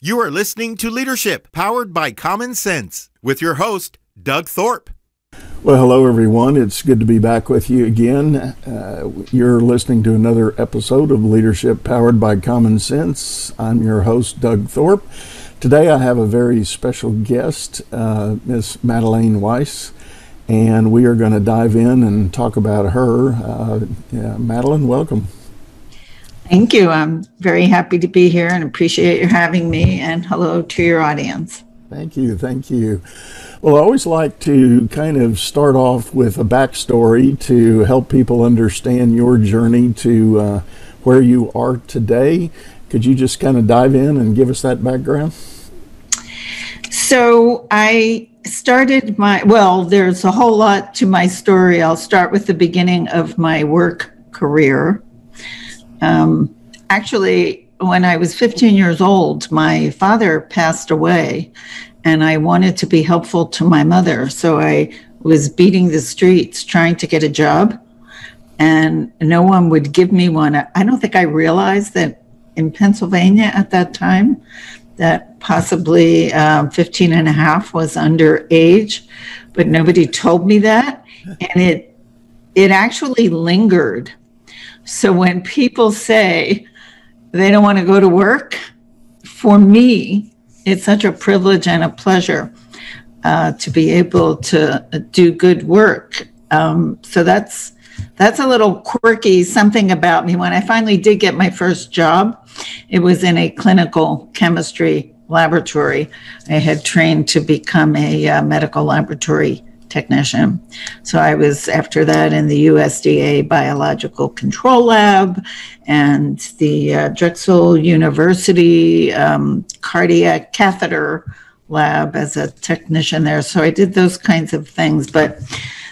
You are listening to Leadership Powered by Common Sense with your host, Doug Thorpe. Well, hello, everyone. It's good to be back with you again. Uh, you're listening to another episode of Leadership Powered by Common Sense. I'm your host, Doug Thorpe. Today, I have a very special guest, uh, Miss Madelaine Weiss, and we are going to dive in and talk about her. Uh, yeah, Madelaine, welcome. Thank you. I'm very happy to be here and appreciate your having me. And hello to your audience. Thank you. Thank you. Well, I always like to kind of start off with a backstory to help people understand your journey to uh, where you are today. Could you just kind of dive in and give us that background? So, I started my, well, there's a whole lot to my story. I'll start with the beginning of my work career. Um, actually, when I was 15 years old, my father passed away, and I wanted to be helpful to my mother. So I was beating the streets trying to get a job, and no one would give me one. I don't think I realized that in Pennsylvania at that time, that possibly um, 15 and a half was underage, but nobody told me that. And it, it actually lingered so when people say they don't want to go to work, for me, it's such a privilege and a pleasure uh, to be able to do good work. Um, so that's that's a little quirky something about me. When I finally did get my first job, it was in a clinical chemistry laboratory. I had trained to become a uh, medical laboratory technician. So I was after that in the USDA Biological Control Lab and the uh, Drexel University um, Cardiac Catheter Lab as a technician there. So I did those kinds of things, but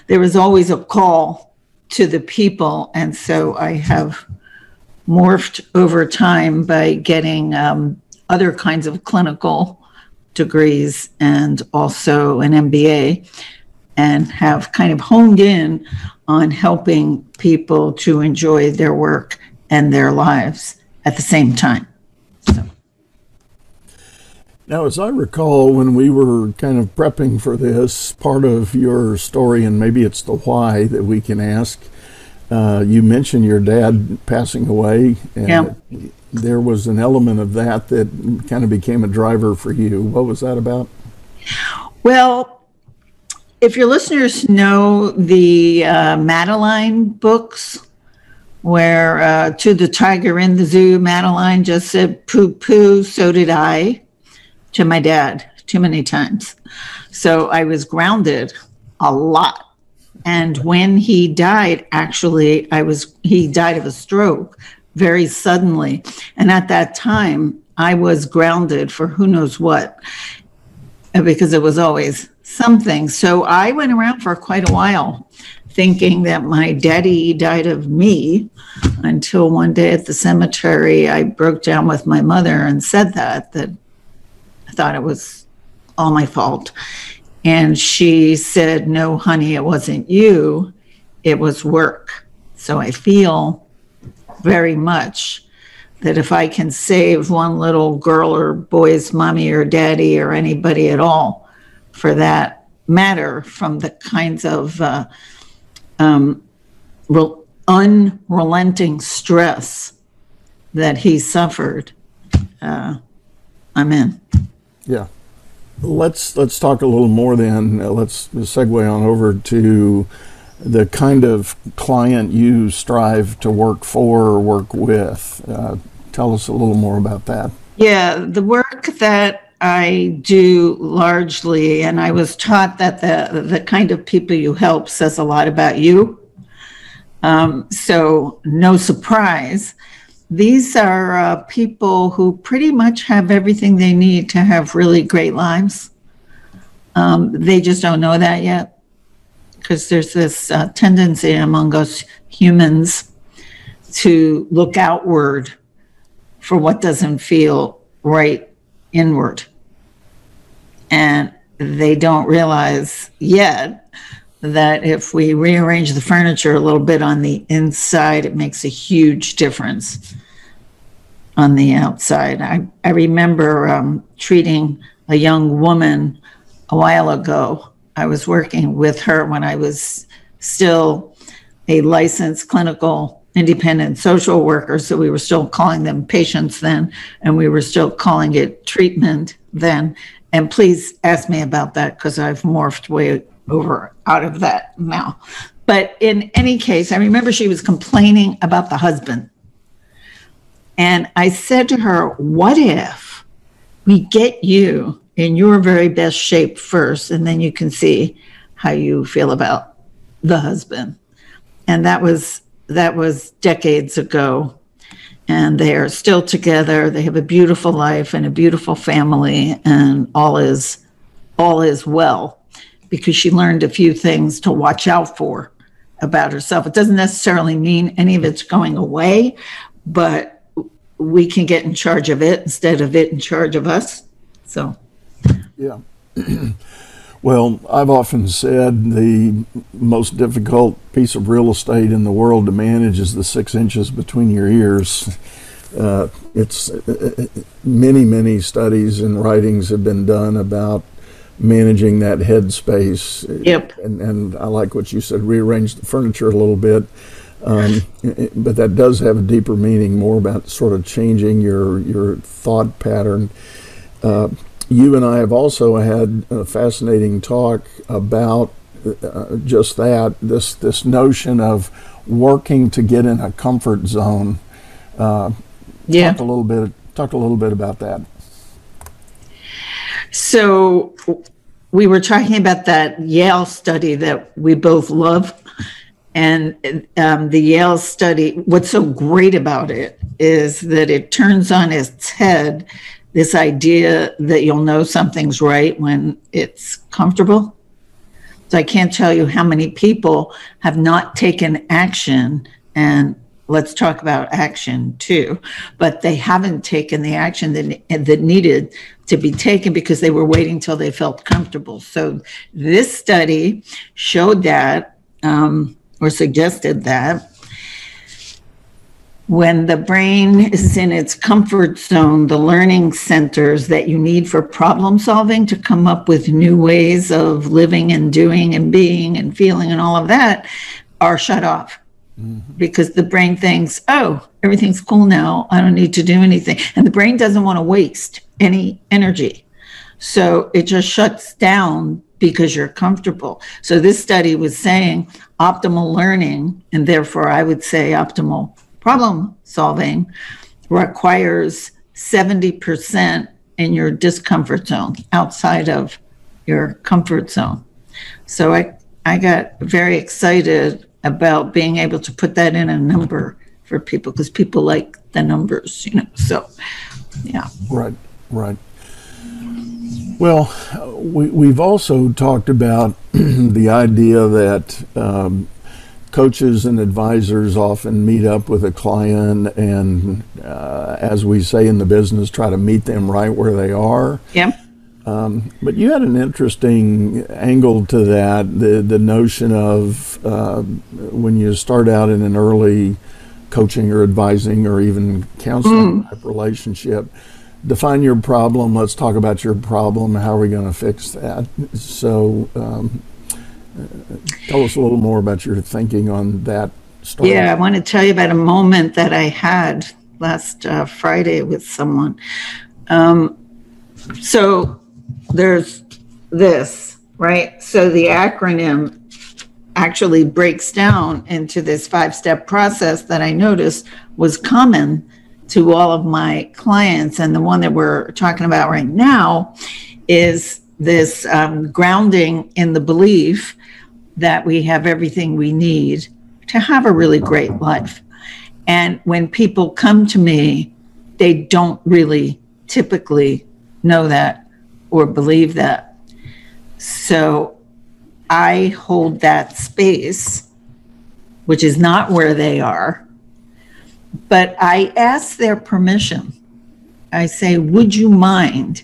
there was always a call to the people. And so I have morphed over time by getting um, other kinds of clinical degrees and also an MBA and have kind of honed in on helping people to enjoy their work and their lives at the same time. So. Now, as I recall, when we were kind of prepping for this, part of your story, and maybe it's the why that we can ask, uh, you mentioned your dad passing away, and yeah. there was an element of that that kind of became a driver for you. What was that about? Well, if your listeners know the uh, Madeline books, where uh, to the tiger in the zoo, Madeline just said, poo poo, so did I, to my dad too many times. So I was grounded a lot. And when he died, actually, I was, he died of a stroke very suddenly. And at that time, I was grounded for who knows what, because it was always something. So I went around for quite a while thinking that my daddy died of me until one day at the cemetery I broke down with my mother and said that that I thought it was all my fault. And she said, "No, honey, it wasn't you. It was work." So I feel very much that if I can save one little girl or boy's mommy or daddy or anybody at all, for that matter from the kinds of uh, um, re- unrelenting stress that he suffered. Uh, I'm in. Yeah. Let's let's talk a little more then. Uh, let's segue on over to the kind of client you strive to work for or work with. Uh, tell us a little more about that. Yeah, the work that I do largely, and I was taught that the the kind of people you help says a lot about you. Um, so no surprise, these are uh, people who pretty much have everything they need to have really great lives. Um, they just don't know that yet because there's this uh, tendency among us humans to look outward for what doesn't feel right inward. And they don't realize yet that if we rearrange the furniture a little bit on the inside, it makes a huge difference. on the outside. I, I remember um, treating a young woman a while ago. I was working with her when I was still a licensed clinical independent social workers. So we were still calling them patients then, and we were still calling it treatment then. And please ask me about that because I've morphed way over out of that now. But in any case, I remember she was complaining about the husband. And I said to her, What if we get you in your very best shape first, and then you can see how you feel about the husband? And that was that was decades ago. And they are still together. They have a beautiful life and a beautiful family, and all is all is well because she learned a few things to watch out for about herself. It doesn't necessarily mean any of it's going away, but we can get in charge of it instead of it in charge of us. So, yeah. well, I've often said the most difficult piece of real estate in the world to manage is the six inches between your ears. Uh, it's uh, many, many studies and writings have been done about managing that headspace. Yep. And, and I like what you said, rearrange the furniture a little bit. Um, but that does have a deeper meaning, more about sort of changing your, your thought pattern. Uh, you and I have also had a fascinating talk about uh, just that this this notion of working to get in a comfort zone. Uh, yeah. Talk a little bit. Talk a little bit about that. So we were talking about that Yale study that we both love. And um, the Yale study, what's so great about it is that it turns on its head this idea that you'll know something's right when it's comfortable. So I can't tell you how many people have not taken action and let's talk about action too but they haven't taken the action that, that needed to be taken because they were waiting till they felt comfortable so this study showed that um, or suggested that when the brain is in its comfort zone, the learning centers that you need for problem solving to come up with new ways of living and doing and being and feeling and all of that are shut off mm-hmm. because the brain thinks, oh, everything's cool now. I don't need to do anything. And the brain doesn't want to waste any energy. So it just shuts down because you're comfortable. So this study was saying optimal learning, and therefore I would say optimal problem solving, requires 70% in your discomfort zone outside of your comfort zone. So I, I got very excited about being able to put that in a number for people because people like the numbers, you know. So, yeah. Right, right. Well, we, we've also talked about the idea that um, coaches and advisors often meet up with a client and, uh, as we say in the business, try to meet them right where they are. Yeah. Um, but you had an interesting angle to that the, the notion of uh, when you start out in an early coaching or advising or even counseling mm. type relationship. Define your problem. Let's talk about your problem. How are we going to fix that? So, um, tell us a little more about your thinking on that. Story. Yeah, I want to tell you about a moment that I had last uh, Friday with someone. Um, so, there's this, right? So the acronym actually breaks down into this five step process that I noticed was common to all of my clients. And the one that we're talking about right now is this um, grounding in the belief that we have everything we need to have a really great life. And when people come to me, they don't really typically know that or believe that. So I hold that space, which is not where they are, but I ask their permission. I say, Would you mind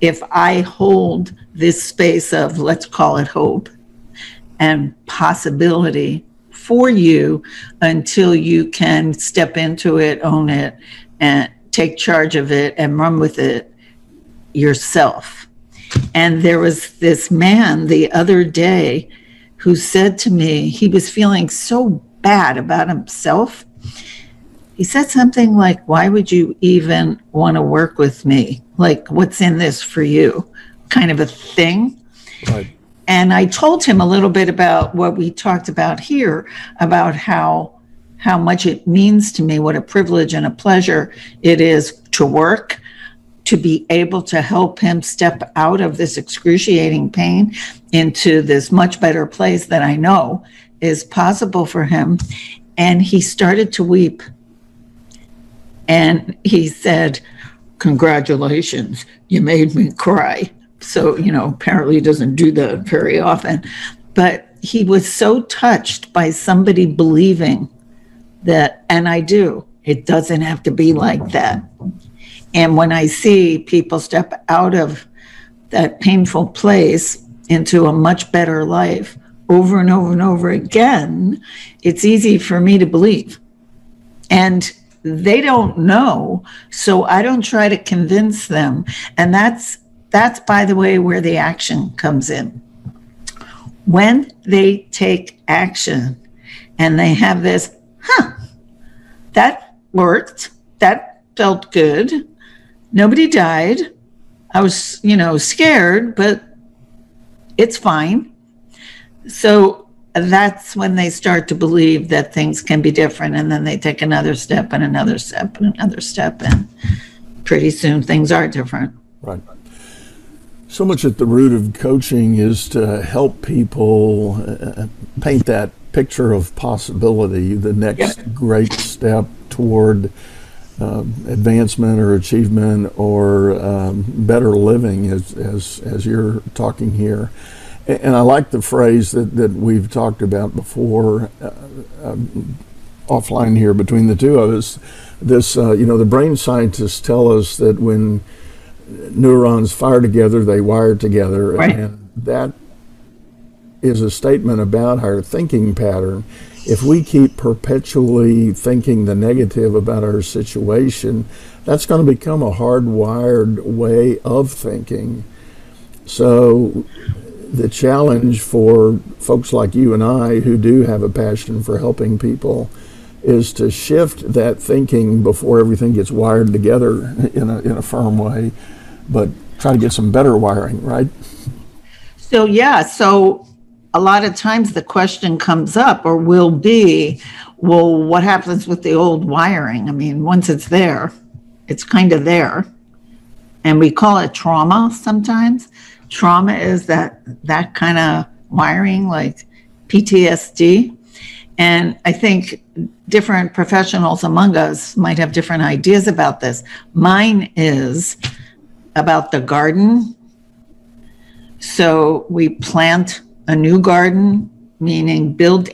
if I hold this space of, let's call it hope and possibility for you until you can step into it, own it, and take charge of it and run with it yourself. And there was this man the other day who said to me, he was feeling so bad about himself. He said something like, Why would you even want to work with me? Like, what's in this for you? Kind of a thing. Right. And I told him a little bit about what we talked about here about how how much it means to me, what a privilege and a pleasure it is to work, to be able to help him step out of this excruciating pain into this much better place that I know is possible for him. And he started to weep. And he said, Congratulations, you made me cry. So, you know, apparently he doesn't do that very often. But he was so touched by somebody believing that, and I do, it doesn't have to be like that. And when I see people step out of that painful place into a much better life over and over and over again, it's easy for me to believe. And they don't know, so I don't try to convince them. And that's that's by the way where the action comes in. When they take action and they have this, huh, that worked. That felt good. Nobody died. I was, you know, scared, but it's fine. So that's when they start to believe that things can be different. And then they take another step and another step and another step. And pretty soon things are different. Right. So much at the root of coaching is to help people uh, paint that picture of possibility, the next yep. great step toward uh, advancement or achievement or um, better living, as, as, as you're talking here. And I like the phrase that, that we've talked about before uh, um, offline here between the two of us. This, uh, you know, the brain scientists tell us that when neurons fire together, they wire together. Right. And that is a statement about our thinking pattern. If we keep perpetually thinking the negative about our situation, that's going to become a hardwired way of thinking. So, the challenge for folks like you and I who do have a passion for helping people is to shift that thinking before everything gets wired together in a, in a firm way, but try to get some better wiring, right? So, yeah, so a lot of times the question comes up or will be, well, what happens with the old wiring? I mean, once it's there, it's kind of there. And we call it trauma sometimes. Trauma is that that kind of wiring, like PTSD. And I think different professionals among us might have different ideas about this. Mine is about the garden. So we plant a new garden, meaning build.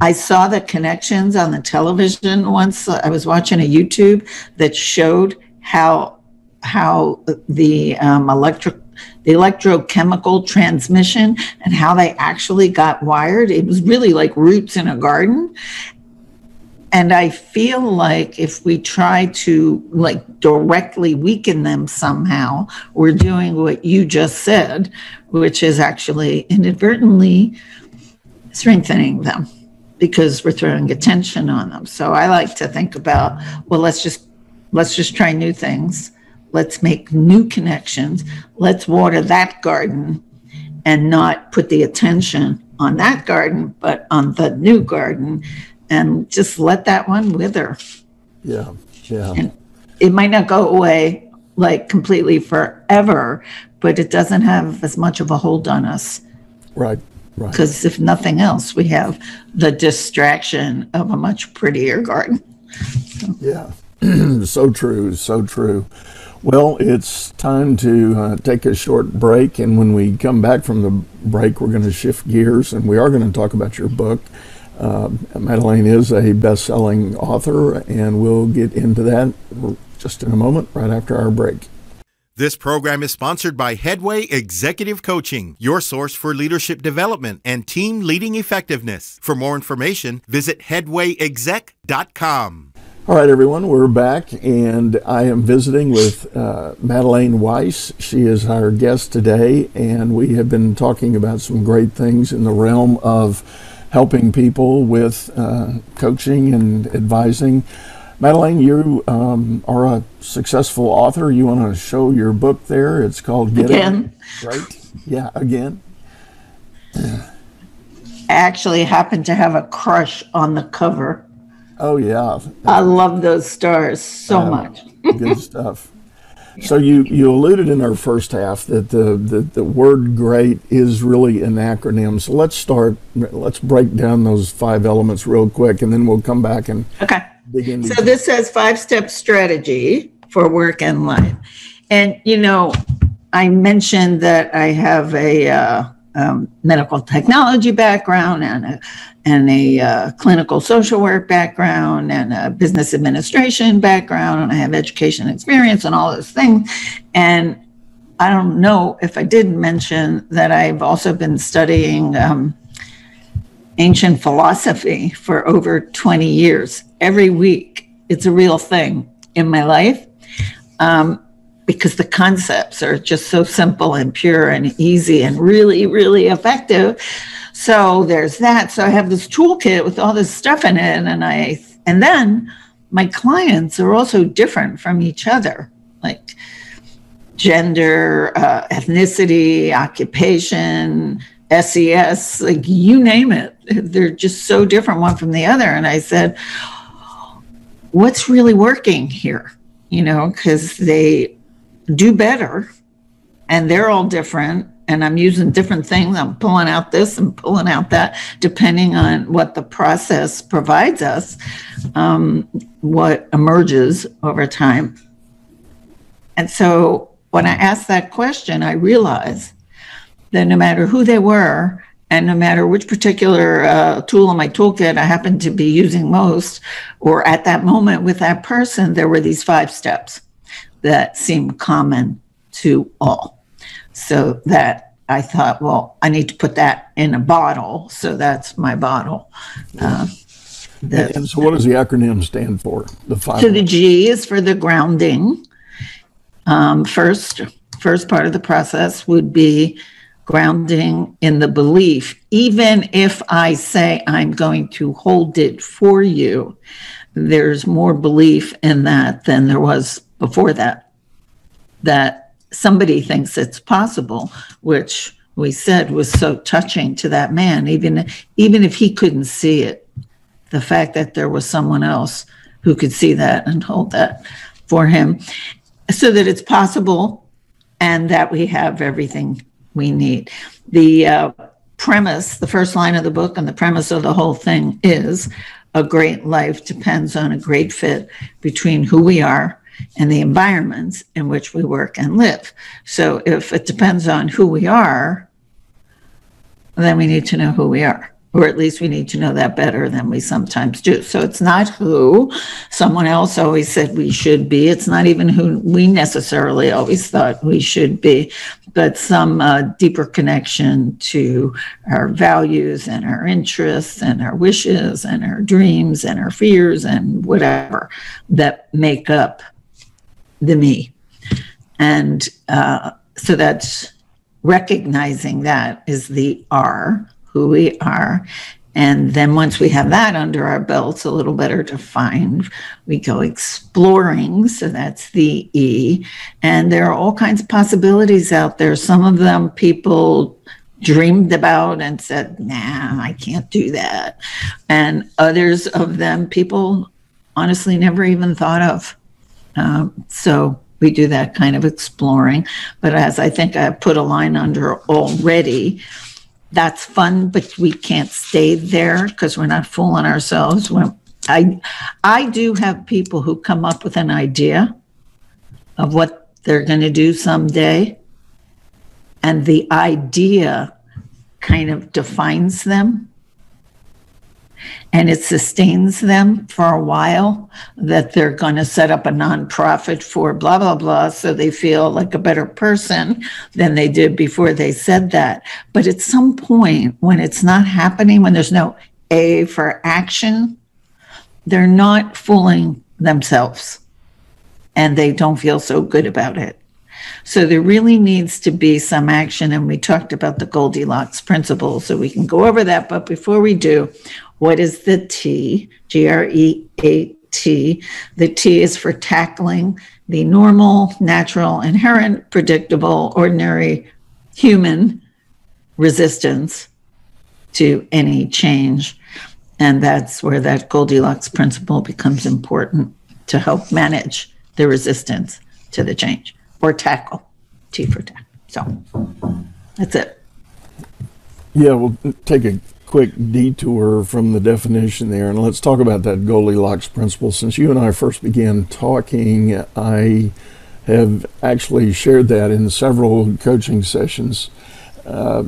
I saw the connections on the television once. I was watching a YouTube that showed how how the um, electric the electrochemical transmission and how they actually got wired. It was really like roots in a garden. And I feel like if we try to like directly weaken them somehow, we're doing what you just said, which is actually inadvertently strengthening them because we're throwing attention on them. So I like to think about, well, let's just let's just try new things. Let's make new connections. Let's water that garden and not put the attention on that garden, but on the new garden and just let that one wither. Yeah. Yeah. And it might not go away like completely forever, but it doesn't have as much of a hold on us. Right. Right. Because if nothing else, we have the distraction of a much prettier garden. So. Yeah. so true. So true. Well, it's time to uh, take a short break. And when we come back from the break, we're going to shift gears and we are going to talk about your book. Uh, Madelaine is a best selling author, and we'll get into that just in a moment, right after our break. This program is sponsored by Headway Executive Coaching, your source for leadership development and team leading effectiveness. For more information, visit headwayexec.com. All right, everyone, we're back, and I am visiting with uh, Madelaine Weiss. She is our guest today, and we have been talking about some great things in the realm of helping people with uh, coaching and advising. Madelaine, you um, are a successful author. You want to show your book there? It's called Get Again. It, right? Yeah, again. I actually happen to have a crush on the cover. Oh yeah, I love those stars so uh, much. good stuff. So you, you alluded in our first half that the, the, the word great is really an acronym. So let's start. Let's break down those five elements real quick, and then we'll come back and okay. dig into. So this says five step strategy for work and life, and you know, I mentioned that I have a uh, um, medical technology background and a, and a uh, clinical social work background and a business administration background, and I have education experience and all those things. And I don't know if I did mention that I've also been studying um, ancient philosophy for over 20 years. Every week, it's a real thing in my life. Um, because the concepts are just so simple and pure and easy and really, really effective. So there's that. So I have this toolkit with all this stuff in it, and I and then my clients are also different from each other, like gender, uh, ethnicity, occupation, SES, like you name it. They're just so different one from the other. And I said, what's really working here? You know, because they do better and they're all different and i'm using different things. I'm pulling out this and pulling out that depending on what the process provides us um, what emerges over time. And so when i asked that question i realized that no matter who they were and no matter which particular uh, tool in my toolkit i happened to be using most or at that moment with that person there were these five steps that seemed common to all. So that I thought, well, I need to put that in a bottle. So that's my bottle. Uh, the, and so, what does the acronym stand for? The five. So the G is for the grounding. Um, first, first part of the process would be grounding in the belief. Even if I say I'm going to hold it for you, there's more belief in that than there was before that that somebody thinks it's possible, which we said was so touching to that man, even even if he couldn't see it. The fact that there was someone else who could see that and hold that for him, so that it's possible, and that we have everything we need. The uh, premise, the first line of the book, and the premise of the whole thing is a great life depends on a great fit between who we are and the environments in which we work and live. So if it depends on who we are, then we need to know who we are, or at least we need to know that better than we sometimes do. So it's not who someone else always said we should be. It's not even who we necessarily always thought we should be, but some uh, deeper connection to our values and our interests and our wishes and our dreams and our fears and whatever that make up the me. And uh, so that's recognizing that is the R, who we are. And then once we have that under our belts, a little better defined, we go exploring. So that's the E. And there are all kinds of possibilities out there. Some of them people dreamed about and said, nah, I can't do that. And others of them people honestly never even thought of. Um, so we do that kind of exploring. But as I think I put a line under already, that's fun, but we can't stay there because we're not fooling ourselves. When I, I do have people who come up with an idea of what they're going to do someday, and the idea kind of defines them and it sustains them for a while that they're going to set up a nonprofit for blah blah blah so they feel like a better person than they did before they said that but at some point when it's not happening when there's no a for action they're not fooling themselves and they don't feel so good about it. So there really needs to be some action. And we talked about the Goldilocks principle, so we can go over that. But before we do, what is the T? G R E A T. The T is for tackling the normal, natural, inherent, predictable, ordinary human resistance to any change. And that's where that Goldilocks principle becomes important to help manage the resistance to the change or tackle. T for tackle. So that's it. Yeah, we'll take a quick detour from the definition there and let's talk about that Goldilocks principle. Since you and I first began talking, I have actually shared that in several coaching sessions. Uh,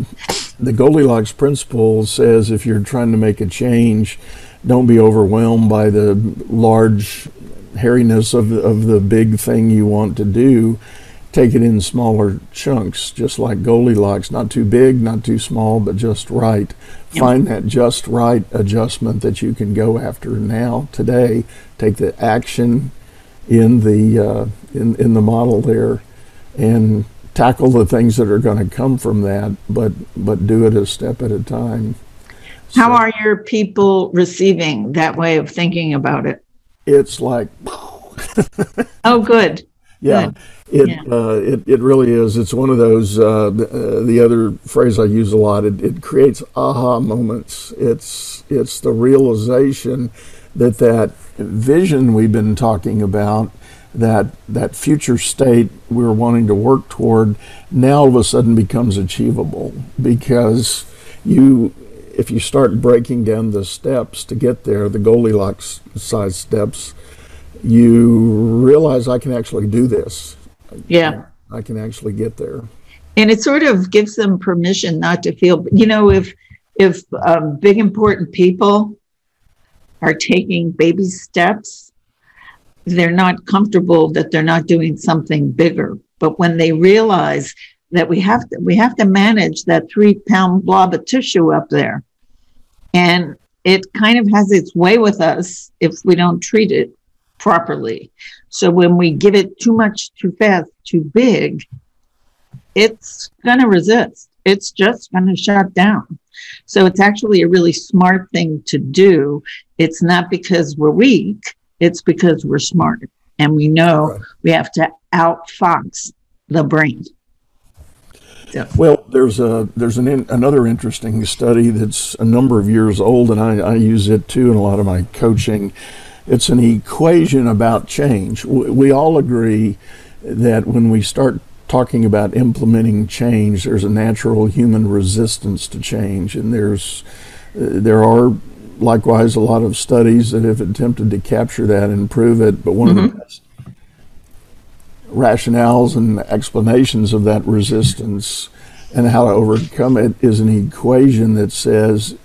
the Goldilocks principle says if you're trying to make a change, don't be overwhelmed by the large hairiness of of the big thing you want to do. Take it in smaller chunks, just like Goldilocks, not too big, not too small, but just right. Yep. Find that just right adjustment that you can go after now, today. Take the action in the uh, in in the model there, and tackle the things that are going to come from that, but but do it a step at a time. So, How are your people receiving that way of thinking about it? It's like, oh, good. Yeah, good. it yeah. Uh, it it really is. It's one of those. Uh, the, uh, the, other phrase I use a lot. It, it creates aha moments. It's it's the realization that that vision we've been talking about that that future state we're wanting to work toward now all of a sudden becomes achievable because you if you start breaking down the steps to get there the goldilocks size steps you realize i can actually do this. Yeah. I can actually get there. And it sort of gives them permission not to feel you know if if um, big important people are taking baby steps they're not comfortable that they're not doing something bigger. But when they realize that we have to we have to manage that three pound blob of tissue up there, and it kind of has its way with us if we don't treat it properly. So when we give it too much, too fast, too big, it's going to resist. It's just going to shut down. So it's actually a really smart thing to do. It's not because we're weak it's because we're smart and we know right. we have to outfox the brain. Yeah. Well, there's a there's an in, another interesting study that's a number of years old, and I, I use it too in a lot of my coaching. It's an equation about change. We, all agree that when we start talking about implementing change, there's a natural human resistance to change, and there's uh, there are likewise a lot of studies that have attempted to capture that and prove it. But one mm-hmm. of the mm-hmm. best rationales and explanations of that resistance and how to overcome it is an equation that says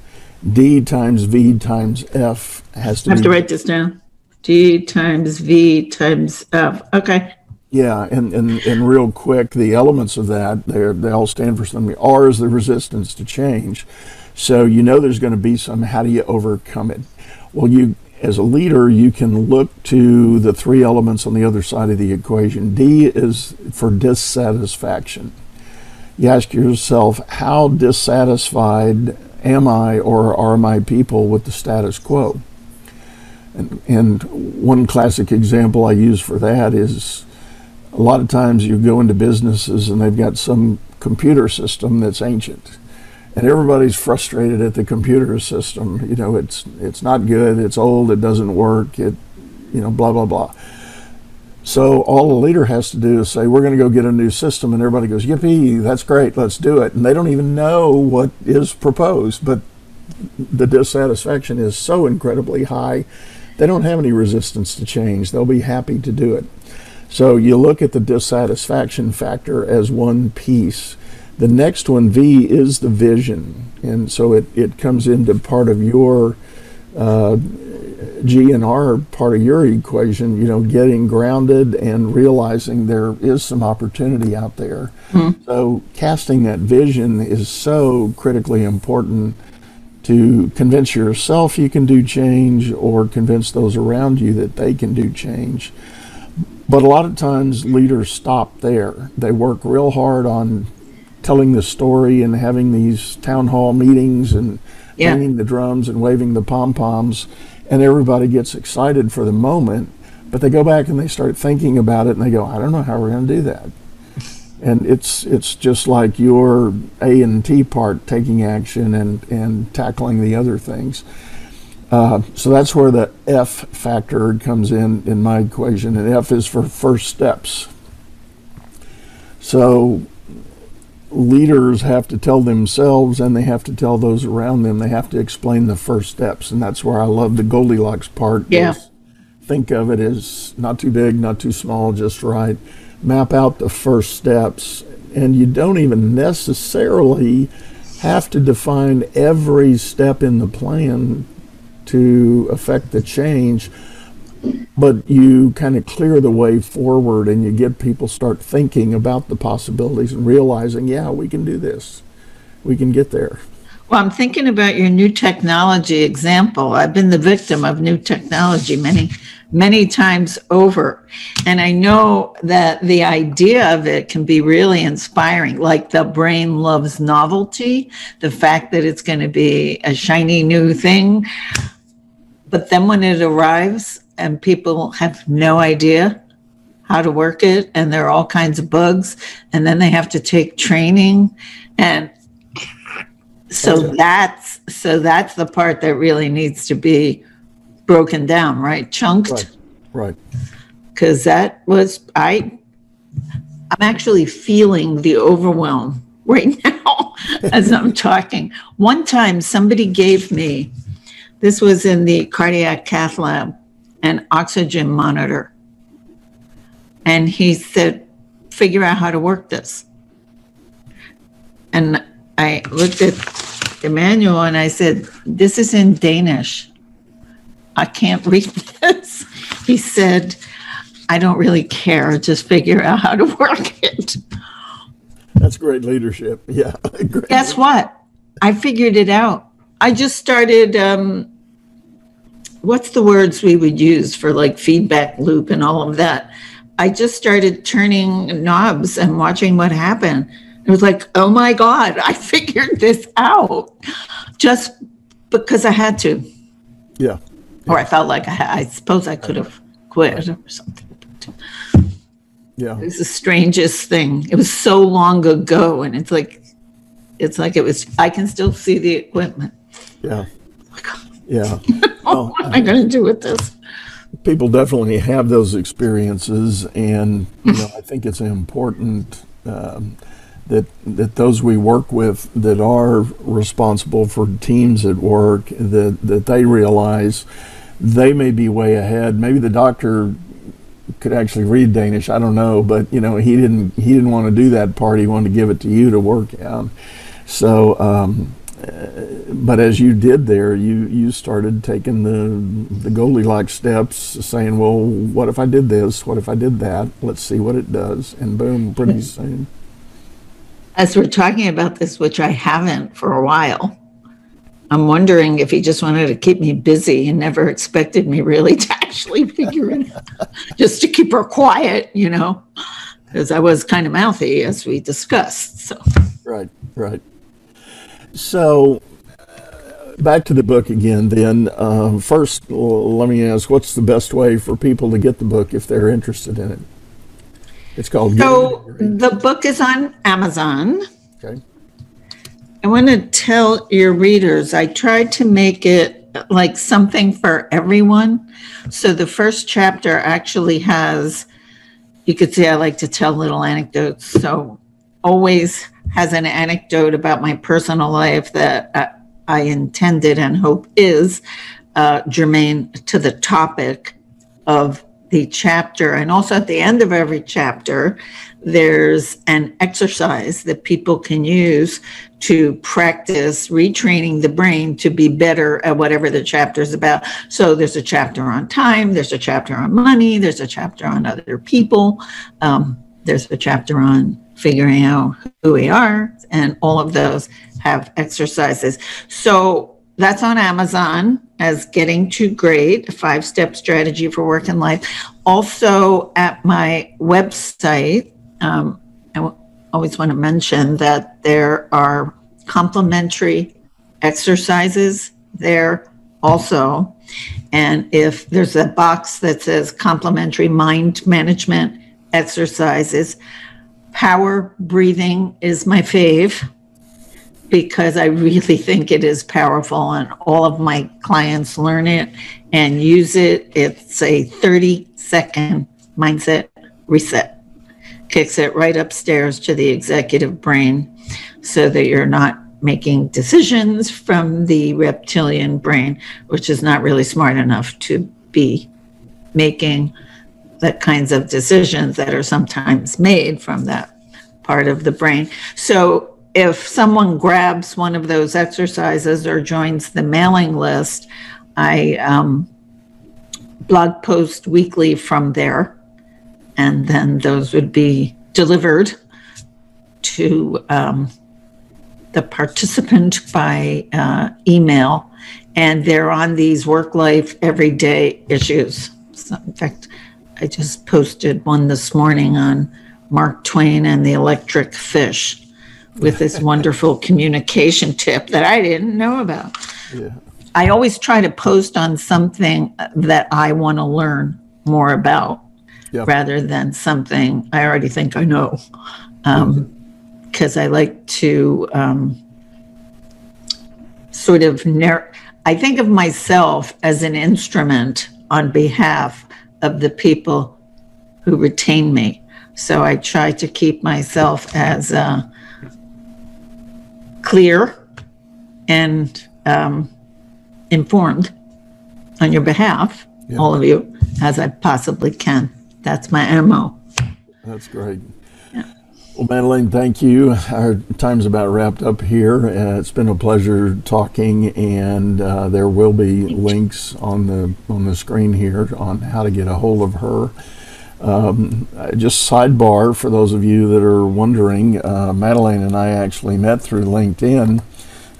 D times V times F has to. I have to write this down. D times V times F. Okay. Yeah, and, and, and real quick, the elements of that, they they all stand for something. R is the resistance to change. So you know there's going to be some. How do you overcome it? Well, you as a leader, you can look to the three elements on the other side of the equation. D is for dissatisfaction. You ask yourself, how dissatisfied am I or are my people with the status quo? And, and one classic example I use for that is a lot of times you go into businesses and they've got some computer system that's ancient and everybody's frustrated at the computer system. You know, it's it's not good, it's old, it doesn't work, it you know, blah blah blah. So all the leader has to do is say, "We're going to go get a new system," and everybody goes, "Yippee! That's great, let's do it." And they don't even know what is proposed, but the dissatisfaction is so incredibly high, they don't have any resistance to change. They'll be happy to do it. So you look at the dissatisfaction factor as one piece the next one, V, is the vision. And so it, it comes into part of your uh, G and R part of your equation, you know, getting grounded and realizing there is some opportunity out there. Mm-hmm. So casting that vision is so critically important to convince yourself you can do change or convince those around you that they can do change. But a lot of times leaders stop there. They work real hard on telling the story and having these town hall meetings and yeah. banging the drums and waving the pom poms, and everybody gets excited for the moment. But they go back and they start thinking about it, and they go, "I don't know how we're going to do that." and it's it's just like your A and T part, taking action and and tackling the other things. Uh, so that's where the F factor comes in in my equation, and F is for first steps. So leaders have to tell themselves and they have to tell those around them. They have to explain the first steps, and that's where I love the Goldilocks part. Yeah. Think of it as not too big, not too small, just right map out the first steps. And you don't even necessarily have to define every step in the plan to affect the change, but you kind of clear the way forward and you get people start thinking about the possibilities and realizing, yeah, we can do this. We can get there. Well, I'm thinking about your new technology example. I've been the victim of new technology many many times over. And I know that the idea of it can be really inspiring, like the brain loves novelty, the fact that it's going to be a shiny new thing. But then when it arrives and people have no idea how to work it, and there are all kinds of bugs, and then they have to take training and so that's so that's the part that really needs to be broken down, right? Chunked. Right. Because that was I. I'm actually feeling the overwhelm right now as I'm talking. One time, somebody gave me. This was in the cardiac cath lab, an oxygen monitor, and he said, "Figure out how to work this." And I looked at the manual and I said, This is in Danish. I can't read this. He said, I don't really care. Just figure out how to work it. That's great leadership. Yeah. Great Guess what? I figured it out. I just started. Um, what's the words we would use for like feedback loop and all of that? I just started turning knobs and watching what happened. It was like, oh my God, I figured this out just because I had to. Yeah or I felt like I, had, I suppose I could have quit or something. Yeah, it was the strangest thing. It was so long ago, and it's like, it's like it was. I can still see the equipment. Yeah, yeah. well, what am I going to do with this? People definitely have those experiences, and you know, I think it's important. Um, that that those we work with that are responsible for teams at work that that they realize they may be way ahead. Maybe the doctor could actually read Danish. I don't know, but you know he didn't he didn't want to do that part. He wanted to give it to you to work out. So, um, but as you did there, you you started taking the the Goldilocks steps, saying, "Well, what if I did this? What if I did that? Let's see what it does." And boom, pretty soon as we're talking about this, which I haven't for a while, I'm wondering if he just wanted to keep me busy and never expected me really to actually figure it out, just to keep her quiet, you know, because I was kind of mouthy as we discussed. So, right, right. So, back to the book again. Then, uh, first, let me ask, what's the best way for people to get the book if they're interested in it? It's called. So the book is on Amazon. Okay. I want to tell your readers, I tried to make it like something for everyone. So the first chapter actually has, you could say I like to tell little anecdotes. So always has an anecdote about my personal life that I intended and hope is uh, germane to the topic of the chapter. And also at the end of every chapter, there's an exercise that people can use to practice retraining the brain to be better at whatever the chapter is about. So there's a chapter on time, there's a chapter on money, there's a chapter on other people, um, there's a chapter on figuring out who we are, and all of those have exercises. So that's on Amazon as Getting to Great, a five step strategy for work and life. Also, at my website, um, I w- always want to mention that there are complimentary exercises there also. And if there's a box that says complimentary mind management exercises, power breathing is my fave because I really think it is powerful and all of my clients learn it and use it. It's a 30 second mindset reset, kicks it right upstairs to the executive brain so that you're not making decisions from the reptilian brain, which is not really smart enough to be making the kinds of decisions that are sometimes made from that part of the brain. So if someone grabs one of those exercises or joins the mailing list, I um, blog post weekly from there, and then those would be delivered to um, the participant by uh, email, and they're on these work life everyday issues. So in fact, I just posted one this morning on Mark Twain and the electric fish with this wonderful communication tip that I didn't know about. Yeah. I always try to post on something that I want to learn more about yep. rather than something I already think I know. Um, because I like to um, sort of narr- I think of myself as an instrument on behalf of the people who retain me. So I try to keep myself as uh, clear and um, informed on your behalf, yeah. all of you, as I possibly can. That's my MO. That's great. Well, Madelaine, thank you. Our time's about wrapped up here. Uh, it's been a pleasure talking, and uh, there will be links on the on the screen here on how to get a hold of her. Um, just sidebar for those of you that are wondering, uh, Madelaine and I actually met through LinkedIn.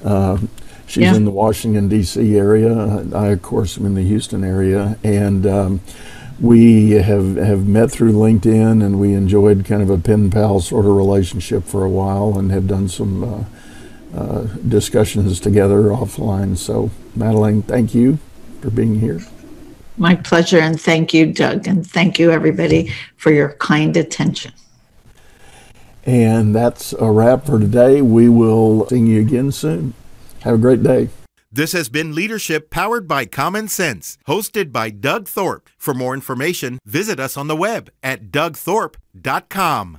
Uh, she's yeah. in the Washington D.C. area. I, of course, am in the Houston area, and um, we have, have met through LinkedIn and we enjoyed kind of a pen pal sort of relationship for a while and have done some uh, uh, discussions together offline. So, Madelaine, thank you for being here. My pleasure. And thank you, Doug. And thank you, everybody, for your kind attention. And that's a wrap for today. We will see you again soon. Have a great day. This has been Leadership Powered by Common Sense, hosted by Doug Thorpe. For more information, visit us on the web at dougthorpe.com.